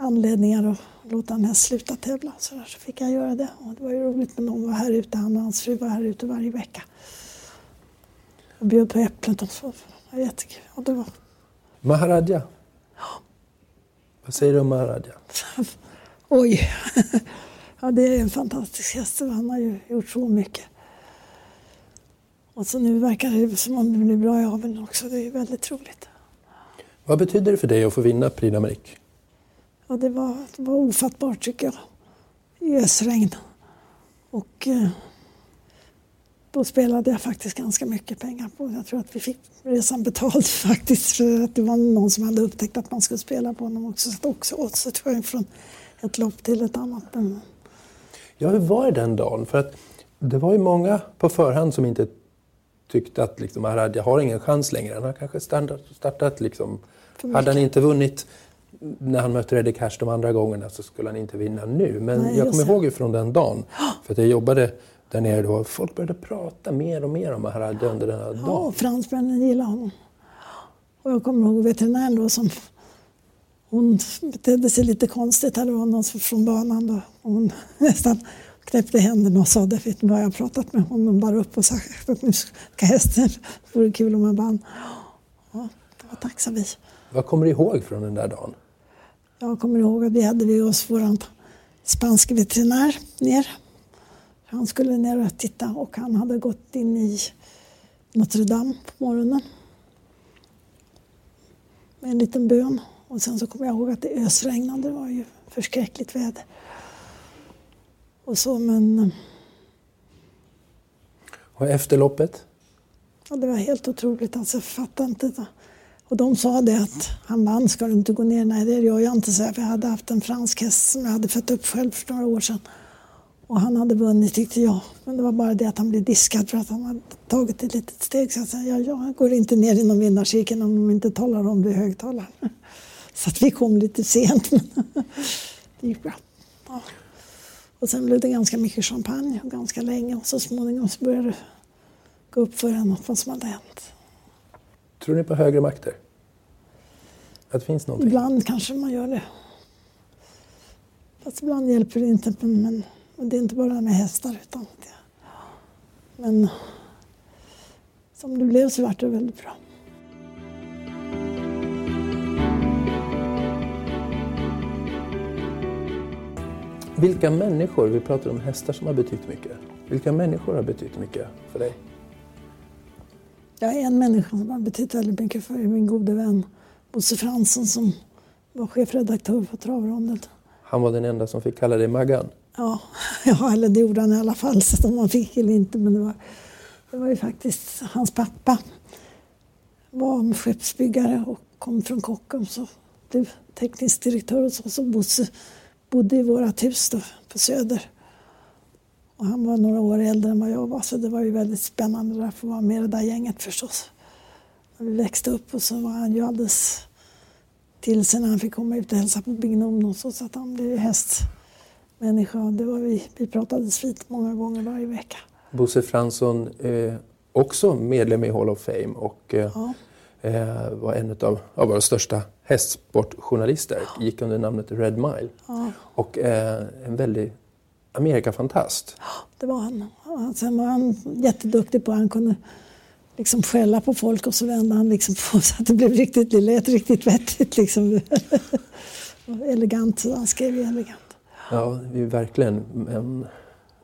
anledningar att låta en häst sluta tävla. Så, där, så fick jag göra det och det var ju roligt när någon var här ute, han och hans fru var här ute varje vecka. Och bjöd på äpplen och så. Det var jättekul. Och det var, Maharadja. Vad säger du om Maharadja? oj! ja, det är en fantastisk häst. Han har ju gjort så mycket. Och så nu verkar det som om det blir bra i aveln också. Det är väldigt roligt. Vad betyder det för dig att få vinna Prix d'Amérique? Ja, det, var, det var ofattbart tycker jag. I ösregn. Och eh, då spelade jag faktiskt ganska mycket pengar på. Jag tror att vi fick resan betald faktiskt för att det var någon som hade upptäckt att man skulle spela på honom också. Så också sprang från ett lopp till ett annat. Men Ja, hur var det den dagen? För att det var ju många på förhand som inte tyckte att liksom, Maharadja har ingen chans längre. Han har kanske startat, startat liksom. Hade han inte vunnit när han mötte Reddy Cash de andra gångerna så skulle han inte vinna nu. Men Nej, jag kommer ihåg ju från den dagen. För att jag jobbade där nere då. Folk började prata mer och mer om Maharadja under den här ja, dagen. fransmännen gillade honom. Och jag kommer ihåg veterinären då som hon betedde sig lite konstigt. Det var någon från banan då. Hon nästan knäppte händerna och sa ni vad jag pratat med honom bara upp och sagt att nu ska hästen, det vore kul om jag vann. Ja, det var tacksam vi. Vad kommer du ihåg från den där dagen? Jag kommer ihåg att vi hade med oss vår spanske veterinär ner. Han skulle ner och titta och han hade gått in i Notre Dame på morgonen med en liten bön. Och sen så kommer jag ihåg att det ösregnade, det var ju förskräckligt väder. Och så, men Och efter loppet? ja, det var helt otroligt. Alltså, jag fattar inte. Och de sa det att han vann, ska du inte gå ner? Nej, det gör jag inte, så jag. För jag hade haft en fransk häst som jag hade fött upp själv för några år sedan. Och han hade vunnit tyckte jag. Men det var bara det att han blev diskad för att han hade tagit ett litet steg. Så jag sa, ja, jag går inte ner i någon vinnarcirkel om de inte talar om det i högtalaren. Så att vi kom lite sent, men det gick bra. Ja. Och sen blev det ganska mycket champagne och ganska länge och så småningom så började det gå upp för henne, vad som hade hänt. Tror ni på högre makter? Att det finns någonting? Ibland kanske man gör det. Fast ibland hjälper det inte. Men, det är inte bara med hästar. Utan det, men som det blev så vart det väldigt bra. Vilka människor, vi pratar om hästar som har betytt mycket. Vilka människor har betytt mycket för dig? Jag är en människa som har betytt väldigt mycket för min gode vän Bosse Fransson som var chefredaktör på Travronden. Han var den enda som fick kalla dig Maggan. Ja, ja, eller det gjorde han i alla fall, så om man fick eller inte. Men det var, det var ju faktiskt hans pappa var skeppsbyggare och kom från Kockums och blev teknisk direktör och så. Så Bosse bodde i vårt hus då, på Söder. Och han var några år äldre än vad jag var så det var ju väldigt spännande att få vara med i det där gänget förstås. När vi växte upp och så var han ju alldeles till sig när han fick komma ut och hälsa på och så, att han blev hästmänniska. Det var vi, vi pratades vid många gånger varje vecka. Bosse Fransson är också medlem i Hall of Fame och eh, Ja. eh, var en av, av våra största hästsportjournalister. Gick under namnet Red Mile. Och eh, en väldig Amerikafantast. Det var han. Ja, Sen var han jätteduktig på han kunde liksom skälla på folk och så vände han liksom på så att det blev riktigt, det lät riktigt vettigt liksom. elegant, han skrev ju elegant. Ja, det är verkligen en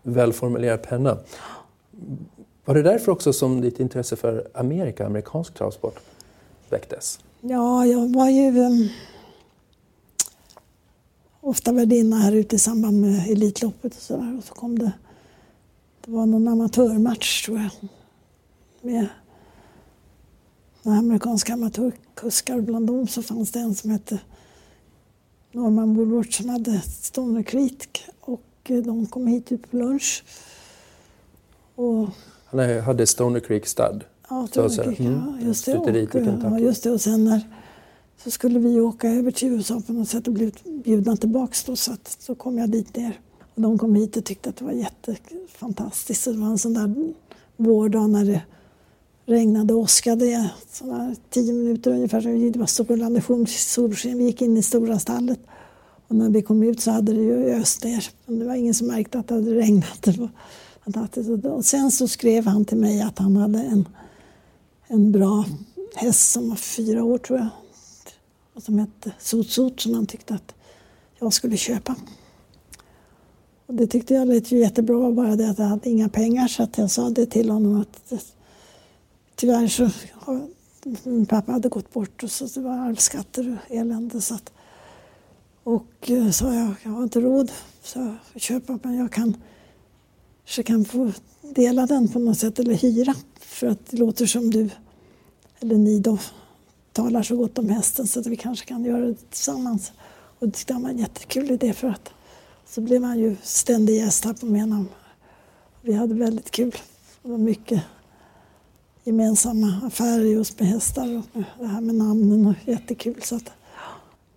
välformulerad penna. Var det därför också som ditt intresse för Amerika, amerikansk travsport, väcktes? Ja, jag var ju um, ofta värdinna här ute i samband med Elitloppet och sådär. Och så kom det, det var någon amatörmatch tror jag. Med några amerikanska amatörkuskar. Bland dem så fanns det en som hette Norman Woolworth som hade Stoner Creek och eh, de kom hit ut på lunch. Och Han hade Stoner Creek Stud. Ja, Stoner. Creek, Mm. ja, just det. Och, Kentucky. ja, just det. Och sen när, så skulle vi åka över till USA på något sätt och bli bjudna tillbaks då, så att, så kom jag dit ner. Och de kom hit och tyckte att det var jättefantastiskt. Det var en sån där vårdag när det regnade och åskade sådana tio minuter ungefär. Så det var strålande solsken. Vi gick in i stora stallet. Och när vi kom ut så hade det ju öst ner. Men det var ingen som märkte att det hade regnat. Det var fantastiskt. Och sen så skrev han till mig att han hade en en bra häst som var fyra år tror jag. Som hette SotSot som han tyckte att jag skulle köpa. Och det tyckte jag lät ju jättebra, bara det att jag hade inga pengar så att jag sa det till honom att tyvärr så har min pappa hade gått bort och så det var arvsskatter och elände. Så att, och eh, sa jag, jag har inte råd så att köpa men jag kan så kan få dela den på något sätt eller hyra för att det låter som du eller ni då talar så gott om hästen så att vi kanske kan göra det tillsammans. Och det tyckte han var en jättekul idé för att så blev han ju ständig gäst här på Menam. Vi hade väldigt kul. Det var mycket gemensamma affärer just med hästar och det här med namnen och jättekul. Så att,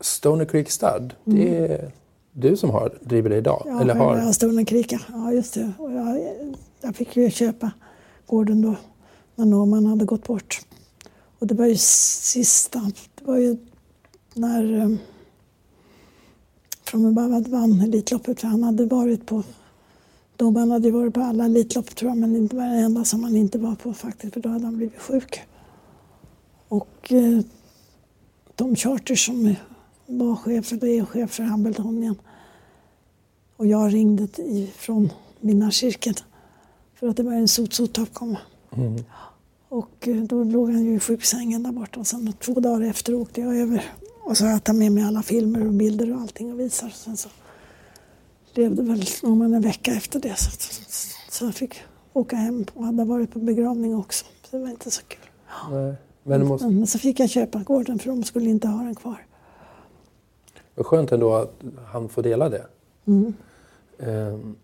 Stoner Creek Stud, det är du som har, driver det idag? Ja, eller har? jag har Stolen Krika. Ja, just det. Och jag, jag fick ju köpa gården då när Norman hade gått bort. Och det var ju sista, det var ju när eh, um, From vann Elitloppet för han hade varit på Norman hade ju varit på alla Elitlopp tror jag men det var det enda som han inte var på faktiskt för då hade han blivit sjuk. Och eh, de Charter som var chefer, det är chef för Hambledonian och jag ringde från vinnarcirkeln för att det var en sot komma. Och eh, då låg han ju i sjuksängen där borta och sen två dagar efter åkte jag över och så har jag tagit med mig alla filmer och bilder och allting och visar. Sen så levde väl Norman en vecka efter det så, så jag fick åka hem och hade varit på begravning också. Så det var inte så kul. Nej. Men måste Men så fick jag köpa gården för de skulle inte ha den kvar. vara skönt ändå att han får dela det. Mm. Ehm,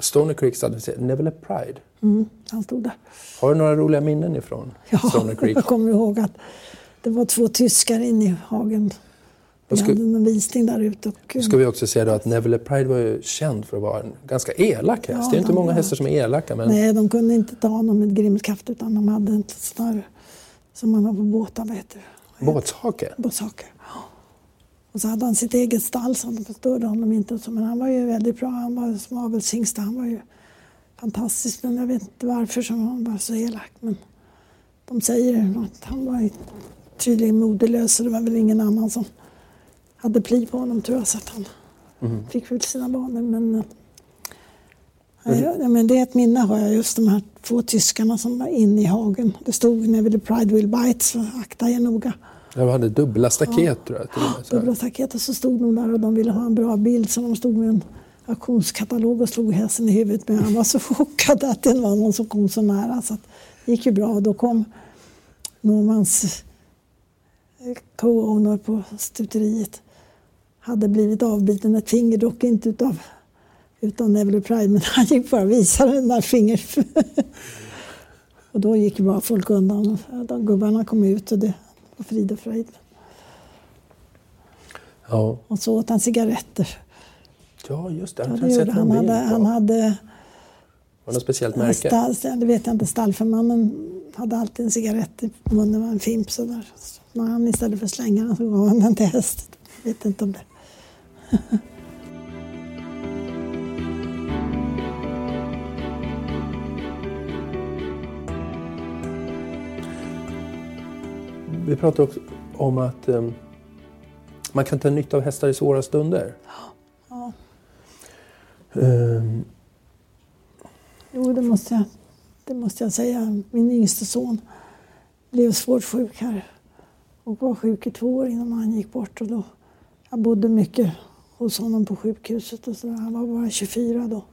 Stoner Creek Stud, Neville Pride. Mm, han stod där. Har du några roliga minnen ifrån Stoner Creek? jag kommer ihåg att det var två tyskar inne i hagen. Vi ska- hade en visning där ute. Och, ska vi också säga då att Neville Pride var ju känd för att vara en ganska elak häst. Ja, det är inte många var- hästar som är elaka men Nej, de kunde inte ta honom med grimskaft utan de hade en sån här som man har på båtar, vad heter det? båtshake. Båtsaker. Och så hade han sitt eget stall så de förstörde honom inte. Men han var ju väldigt bra. Han var som avelshingst. Han var ju fantastisk. Men jag vet inte varför som han var så elak. Men de säger att han var tydligen modelös så det var väl ingen annan som hade pli på honom tror jag. Så att han fick väl sina banor. Men, eh, ja, men det är ett minne har jag just de här två tyskarna som var inne i hagen. Det stod Neville Pride will bite så akta er noga. Jag hade dubbla staket tror jag. Till och med, så. Dubbla staket och så stod de där och de ville ha en bra bild så de stod med en auktionskatalog och slog hästen i huvudet men han var så chockad att det var någon som kom så nära så det gick ju bra och då kom Normans eh, co-owner på stuteriet hade blivit avbiten ett finger, dock inte utav utan Neville Pride, men han gick bara och visade den där fingret. och då gick bara folk undan. De gubbarna kom ut och det frid och fröjd. Ja, Och så åt han cigaretter. ja just det. Ja, det gjorde han. hade, han hade Var det något speciellt märke? Stall, det vet jag inte, stallförmannen hade alltid en cigarett i munnen, var en fimp sådär. Så när han istället för att slänga den så gav han den till hästen. Jag vet inte om det. Vi pratade också om att ehm, man kan ta nytta av hästar i svåra stunder. Ja. Ehm, Jo, det måste, jag, det måste jag säga. Min yngste son blev svårt sjuk här och var sjuk i två år innan han gick bort. Och då, jag bodde mycket hos honom på sjukhuset. Och så, han var bara 24 då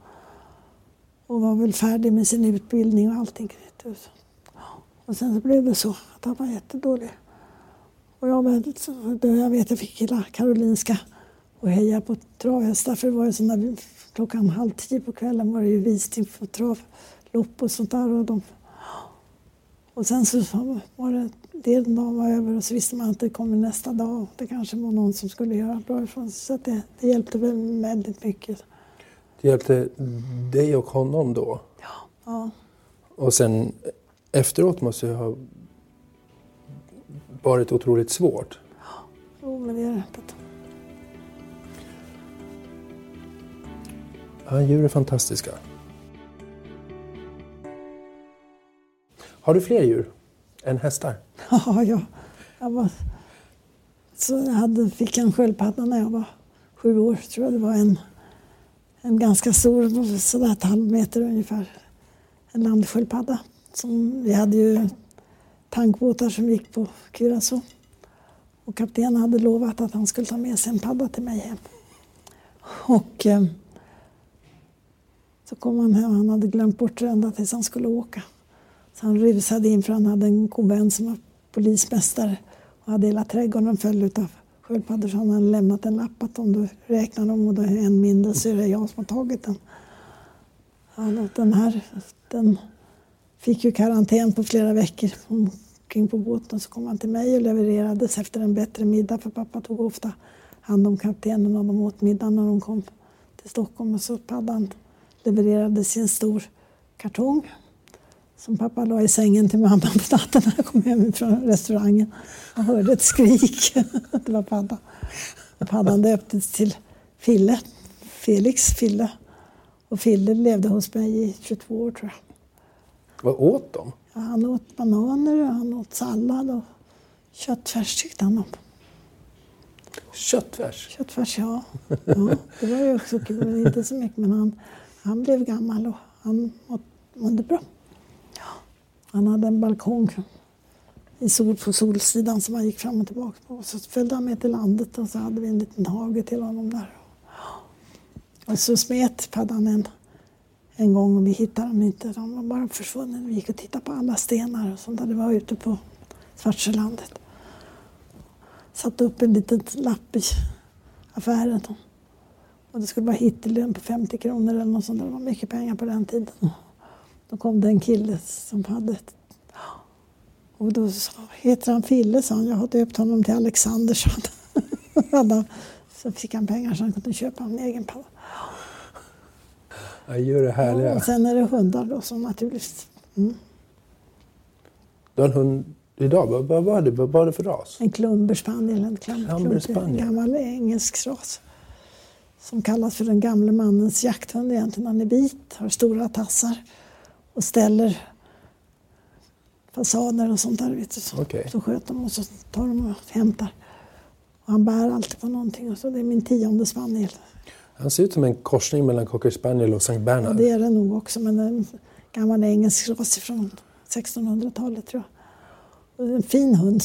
och var väl färdig med sin utbildning och allting. Och sen så blev det så att han var jättedålig. Och jag, då jag vet jag fick hela Karolinska och heja på travhästar för det var ju där, klockan halv tio på kvällen var det ju visning på travlopp och sånt där. Och, de, och sen så var det, den dagen var över och så visste man att det kommer nästa dag. Det kanske var någon som skulle göra bra ifrån sig. Så det, det hjälpte väl väldigt mycket. det hjälpte dig och honom då. Ja. Och sen efteråt måste det ha varit otroligt svårt. Jo, men det är det. Ja, djur är fantastiska. Har du fler djur än hästar? Ja, ja. Jag var, så jag hade, fick en sköldpadda när jag var sju år. tror jag det var en, en ganska stor, sådär ett halv meter ungefär. En landsköldpadda. Som, vi hade ju tankbåtar som gick på Curacao. Och kaptenen hade lovat att han skulle ta med sig en padda till mig hem. Och eh, så kom han hem, han hade glömt bort det ända tills han skulle åka. Så han rusade in för han hade en god vän som var polismästare och hade hela trädgården full av sköldpaddor så han hade lämnat en lapp att om du räknar dem och det är en mindre så är det jag som har tagit den. Han den här den fick ju karantän på flera veckor omkring på båten så kom han till mig och levererades efter en bättre middag för pappa tog ofta hand om kaptenen och de åt middag när de kom till Stockholm och så paddan levererades i en stor kartong som pappa la i sängen till mamma på natten när jag kom hem från restaurangen. Jag hörde ett skrik. Det var padda. Paddan döptes till Fille. Felix Fille. Och Fille levde hos mig i 22 år tror jag. Vad åt de? Ja, Han åt bananer och han åt sallad och köttfärs tyckte han om. Köttfärs? Köttfärs, ja. ja. Det var ju också kul, inte så mycket. Men han, han blev gammal och han må- mådde bra. Ja. Han hade en balkong i sol på solsidan som han gick fram och tillbaka på. Så följde han med till landet och så hade vi en liten hage till honom där. Och så smet paddan en, en gång och vi hittade dem inte. De var bara försvunna. Vi gick och tittade på alla stenar och sånt där. Det var ute på Svartsjölandet. Satte upp en liten lapp i affären. Och det skulle vara hittelön på 50 kronor eller något sånt. Det var mycket pengar på den tiden. Då kom det en kille som hade ett och då sa heter han Fille, sa han. Jag har döpt honom till Alexander, sa han. Så fick han pengar så han kunde köpa en egen padda. Ja, djur är härliga. Och sen är det hundar då som naturligtvis. Mm. Du har en hund idag. Vad, vad, var det, vad var det för ras? En klumberspaniel, en Klumberspaniel. en gammal engelsk ras. Som kallas för den gamle mannens jakthund egentligen. Han är vit, har stora tassar och ställer fasaner och sånt där. Vet du, så, Okej. så sköter de och så tar de och hämtar. Och han bär alltid på någonting. Och så det är min tionde spaniel. Han ser ut som en korsning mellan cocker spaniel och Sankt Ja, Bernhard. det är det nog också, men en gammal engelsk ras från 1600-talet tror jag. En fin hund.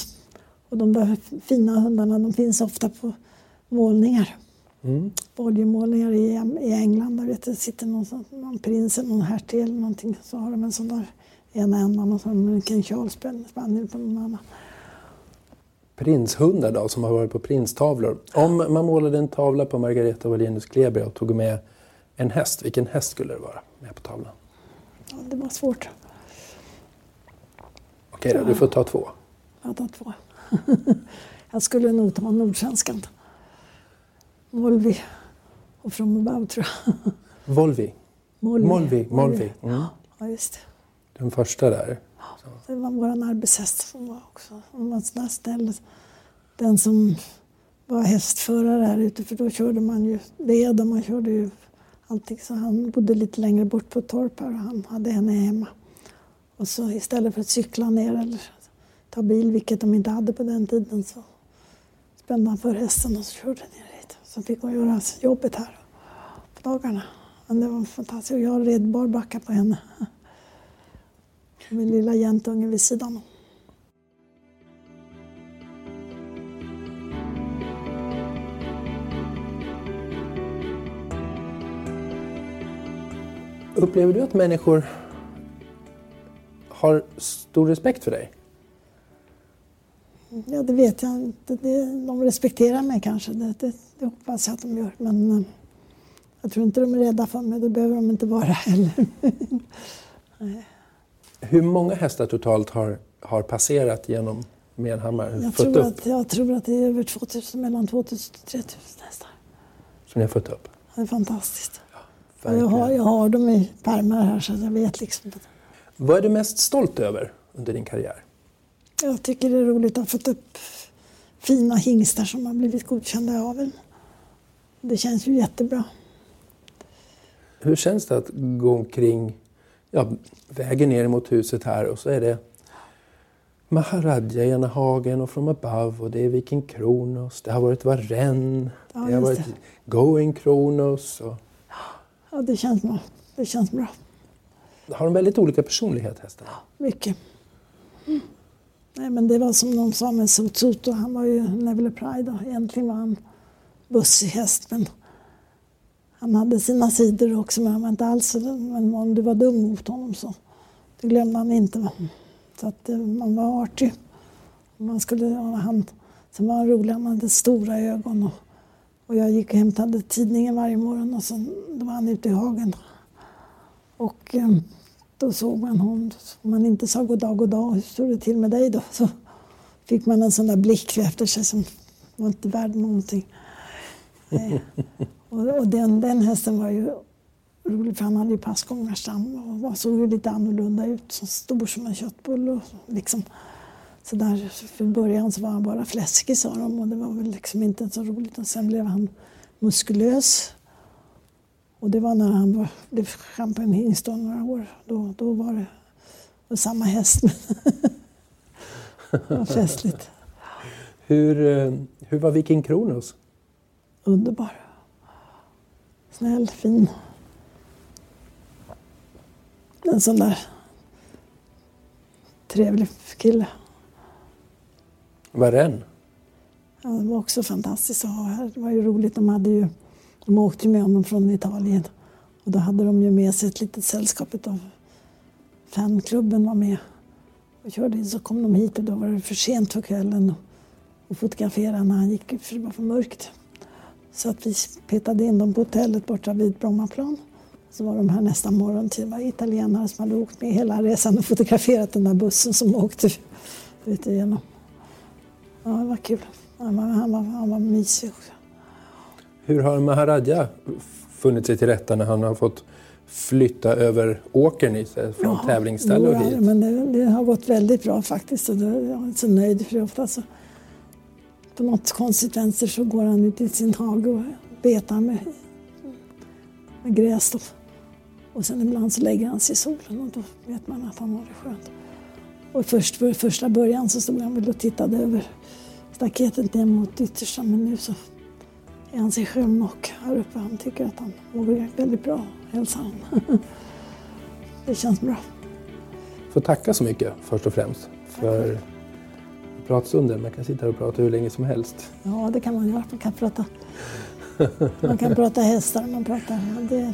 Och de där fina hundarna de finns ofta på målningar. Mm. Oljemålningar i, i England. Där vet du, sitter någon, någon prins eller någon hertig eller någonting. Så har de en sån där ena ändan och så har de en King Charles spaniel på någon annan. Prinshundar då, som har varit på prinstavlor. Om man målade en tavla på Margareta Wallenius Kleber och tog med en häst, vilken häst skulle det vara med på tavlan? Ja, det var svårt. Okej då, du får ta två. Jag tar två. jag skulle nog ta nordsvenskan. Molvi och From Above tror jag. Volvi. Molvi. Molvi. Molvi. Mm. Ja, just det. Den första där. Det var vår arbetshäst som var också hon var sån där snäll. Den som var hästförare här ute, för då körde man ju ved och man körde ju allting. Så han bodde lite längre bort på torp här och han hade henne hemma. Och så istället för att cykla ner eller ta bil, vilket de inte hade på den tiden, så spände han för hästen och så körde ner hit. Så fick hon göra jobbet här på dagarna. Men det var fantastiskt. Och jag red barbacka på henne. Min lilla jäntunge vid sidan om. Upplever du att människor har stor respekt för dig? Ja, det vet jag inte. De respekterar mig kanske. Det, det, det hoppas jag att de gör. Men eh, jag tror inte de är rädda för mig. Det behöver de inte vara heller. Hur många hästar totalt har, har passerat genom Menhammar? Jag tror, upp? att, jag tror att det är över 2000, mellan 2000 och 3000 hästar. Som ni har fött upp? Det är fantastiskt. Verkligen. jag, har, jag har dem i pärmar här så jag vet liksom. Vad är du mest stolt över under din karriär? Jag tycker det är roligt att ha fått upp fina hingstar som har blivit godkända i aveln. Det känns ju jättebra. Hur känns det att gå omkring ja, vägen ner mot huset här och så är det Maharadja i ena hagen och From Above och det är Viking Kronos, det har varit Varen, Ja, det har varit det. Going Kronos. Och... Ja, det känns bra. Det känns bra. Har de väldigt olika personlighet hästarna? Mycket. Mm. Nej, men det var som någon sa med Sotsoto, han var ju Neville Pride och egentligen var han bussig häst men han hade sina sidor också men han var inte alls men om du var dum mot honom så det glömde han inte. Va? Så att eh, man var artig. Man skulle, han, sen var han rolig, han hade stora ögon och, och jag gick och hämtade tidningen varje morgon och så då var han ute i hagen. Och eh, då såg man honom. Om man inte sa god dag, god dag, hur står det till med dig då? Så fick man en sån där blick efter sig som var inte värd någonting. Eh, och och den, den hästen var ju rolig för han hade ju passgångarstam och var, såg ju lite annorlunda ut. Så stor som en köttbulle och liksom så där. För början så var han bara fläskig sa de och det var väl liksom inte så roligt. Och sen blev han muskulös. Och det var när han var, blev champion hingst då några år. Då, då var det och samma häst. det var festligt. Hur, eh, hur var Viking Kronos? Underbar. Snäll, fin. En sån där trevlig kille. Varen? Ja, det var också fantastiskt att ha här. Det var ju roligt. De, hade ju, de åkte ju med honom från Italien. Och då hade de ju med sig ett litet sällskap av fanklubben var med. Och körde in så kom de hit och då var det för sent för kvällen och, och fotografera när han gick för det var för mörkt. Så att vi petade in dem på hotellet borta vid Brommaplan. Så var de här nästa morgon till. Det var italienare som hade åkt med hela resan och fotograferat den där bussen som åkte vet, igenom. Ja, det var kul. Han var, han var, han var mysig också. Hur har Maharadja funnit sig till rätta när han har fått flytta över åkern i sig från Ja, tävlingsställe och hit? Men det, det har gått väldigt bra faktiskt. Och jag är så nöjd för det ofta så på något konstigt vänster så går han ut i sin hage och betar med, med gräs. Då. Och sen ibland så lägger han sig i solen och då vet man att han har det skönt. Och först, för första början så stod han väl och tittade över staketet ner mot yttersta men nu så är han sig själv och här uppe. Han tycker att han mår väldigt bra, hälsar han. det känns bra. får tacka så mycket först och främst för pratstunden. Man kan sitta här och prata hur länge som helst. Ja, det kan man göra. Man kan prata, man kan prata hästar, man pratar... Det,